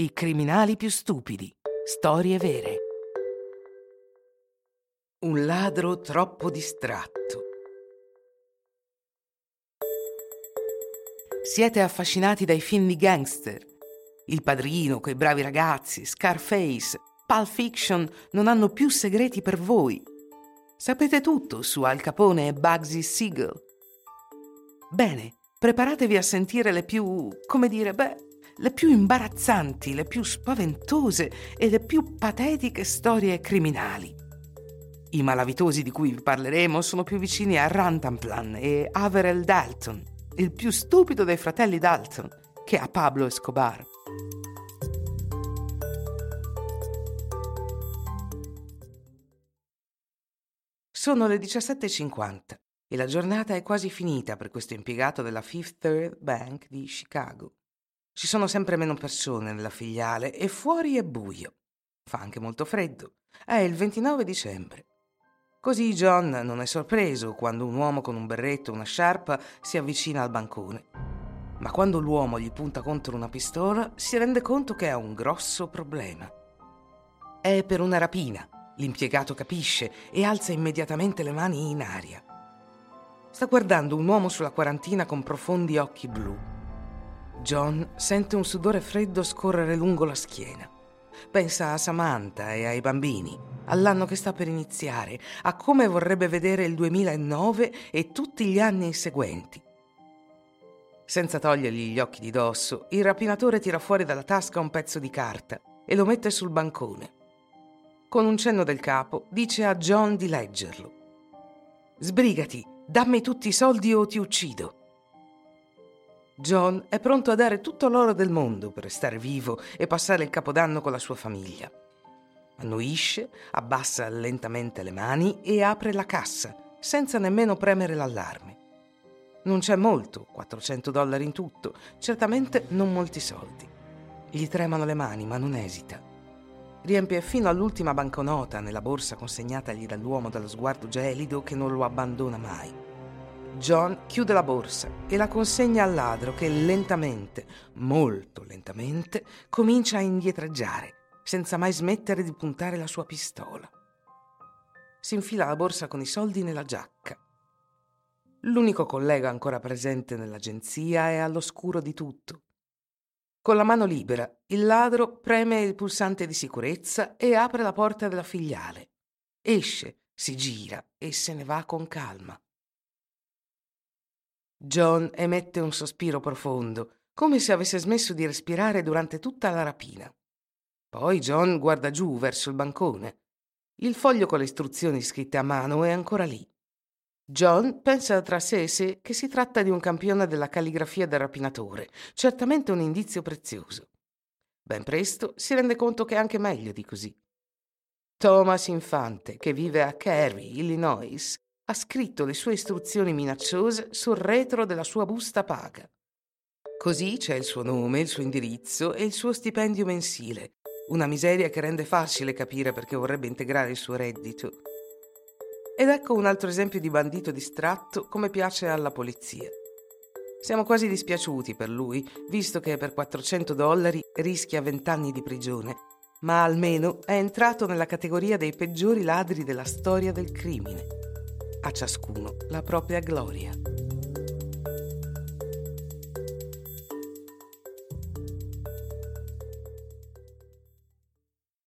I criminali più stupidi. Storie vere. Un ladro troppo distratto. Siete affascinati dai film di gangster. Il padrino, quei bravi ragazzi, Scarface, Pulp Fiction non hanno più segreti per voi. Sapete tutto su Al Capone e Bugsy Siegel. Bene, preparatevi a sentire le più, come dire, beh, le più imbarazzanti, le più spaventose e le più patetiche storie criminali. I malavitosi di cui vi parleremo sono più vicini a Rantanplan e Averell Dalton, il più stupido dei fratelli Dalton, che a Pablo Escobar. Sono le 17.50 e la giornata è quasi finita per questo impiegato della Fifth Third Bank di Chicago. Ci sono sempre meno persone nella filiale e fuori è buio. Fa anche molto freddo. È il 29 dicembre. Così John non è sorpreso quando un uomo con un berretto e una sciarpa si avvicina al bancone. Ma quando l'uomo gli punta contro una pistola, si rende conto che ha un grosso problema. È per una rapina. L'impiegato capisce e alza immediatamente le mani in aria. Sta guardando un uomo sulla quarantina con profondi occhi blu. John sente un sudore freddo scorrere lungo la schiena. Pensa a Samantha e ai bambini, all'anno che sta per iniziare, a come vorrebbe vedere il 2009 e tutti gli anni seguenti. Senza togliergli gli occhi di dosso, il rapinatore tira fuori dalla tasca un pezzo di carta e lo mette sul bancone. Con un cenno del capo dice a John di leggerlo. Sbrigati, dammi tutti i soldi o ti uccido. John è pronto a dare tutto l'oro del mondo per restare vivo e passare il capodanno con la sua famiglia. Annuisce, abbassa lentamente le mani e apre la cassa, senza nemmeno premere l'allarme. Non c'è molto, 400 dollari in tutto, certamente non molti soldi. Gli tremano le mani, ma non esita. Riempie fino all'ultima banconota nella borsa consegnatagli dall'uomo dallo sguardo gelido che non lo abbandona mai. John chiude la borsa e la consegna al ladro che lentamente, molto lentamente, comincia a indietreggiare, senza mai smettere di puntare la sua pistola. Si infila la borsa con i soldi nella giacca. L'unico collega ancora presente nell'agenzia è all'oscuro di tutto. Con la mano libera, il ladro preme il pulsante di sicurezza e apre la porta della filiale. Esce, si gira e se ne va con calma. John emette un sospiro profondo, come se avesse smesso di respirare durante tutta la rapina. Poi John guarda giù verso il bancone. Il foglio con le istruzioni scritte a mano è ancora lì. John pensa tra sé e sé che si tratta di un campione della calligrafia del rapinatore, certamente un indizio prezioso. Ben presto si rende conto che è anche meglio di così. Thomas Infante, che vive a Cary, Illinois, ha scritto le sue istruzioni minacciose sul retro della sua busta paga. Così c'è il suo nome, il suo indirizzo e il suo stipendio mensile, una miseria che rende facile capire perché vorrebbe integrare il suo reddito. Ed ecco un altro esempio di bandito distratto come piace alla polizia. Siamo quasi dispiaciuti per lui, visto che per 400 dollari rischia 20 anni di prigione, ma almeno è entrato nella categoria dei peggiori ladri della storia del crimine a ciascuno la propria gloria.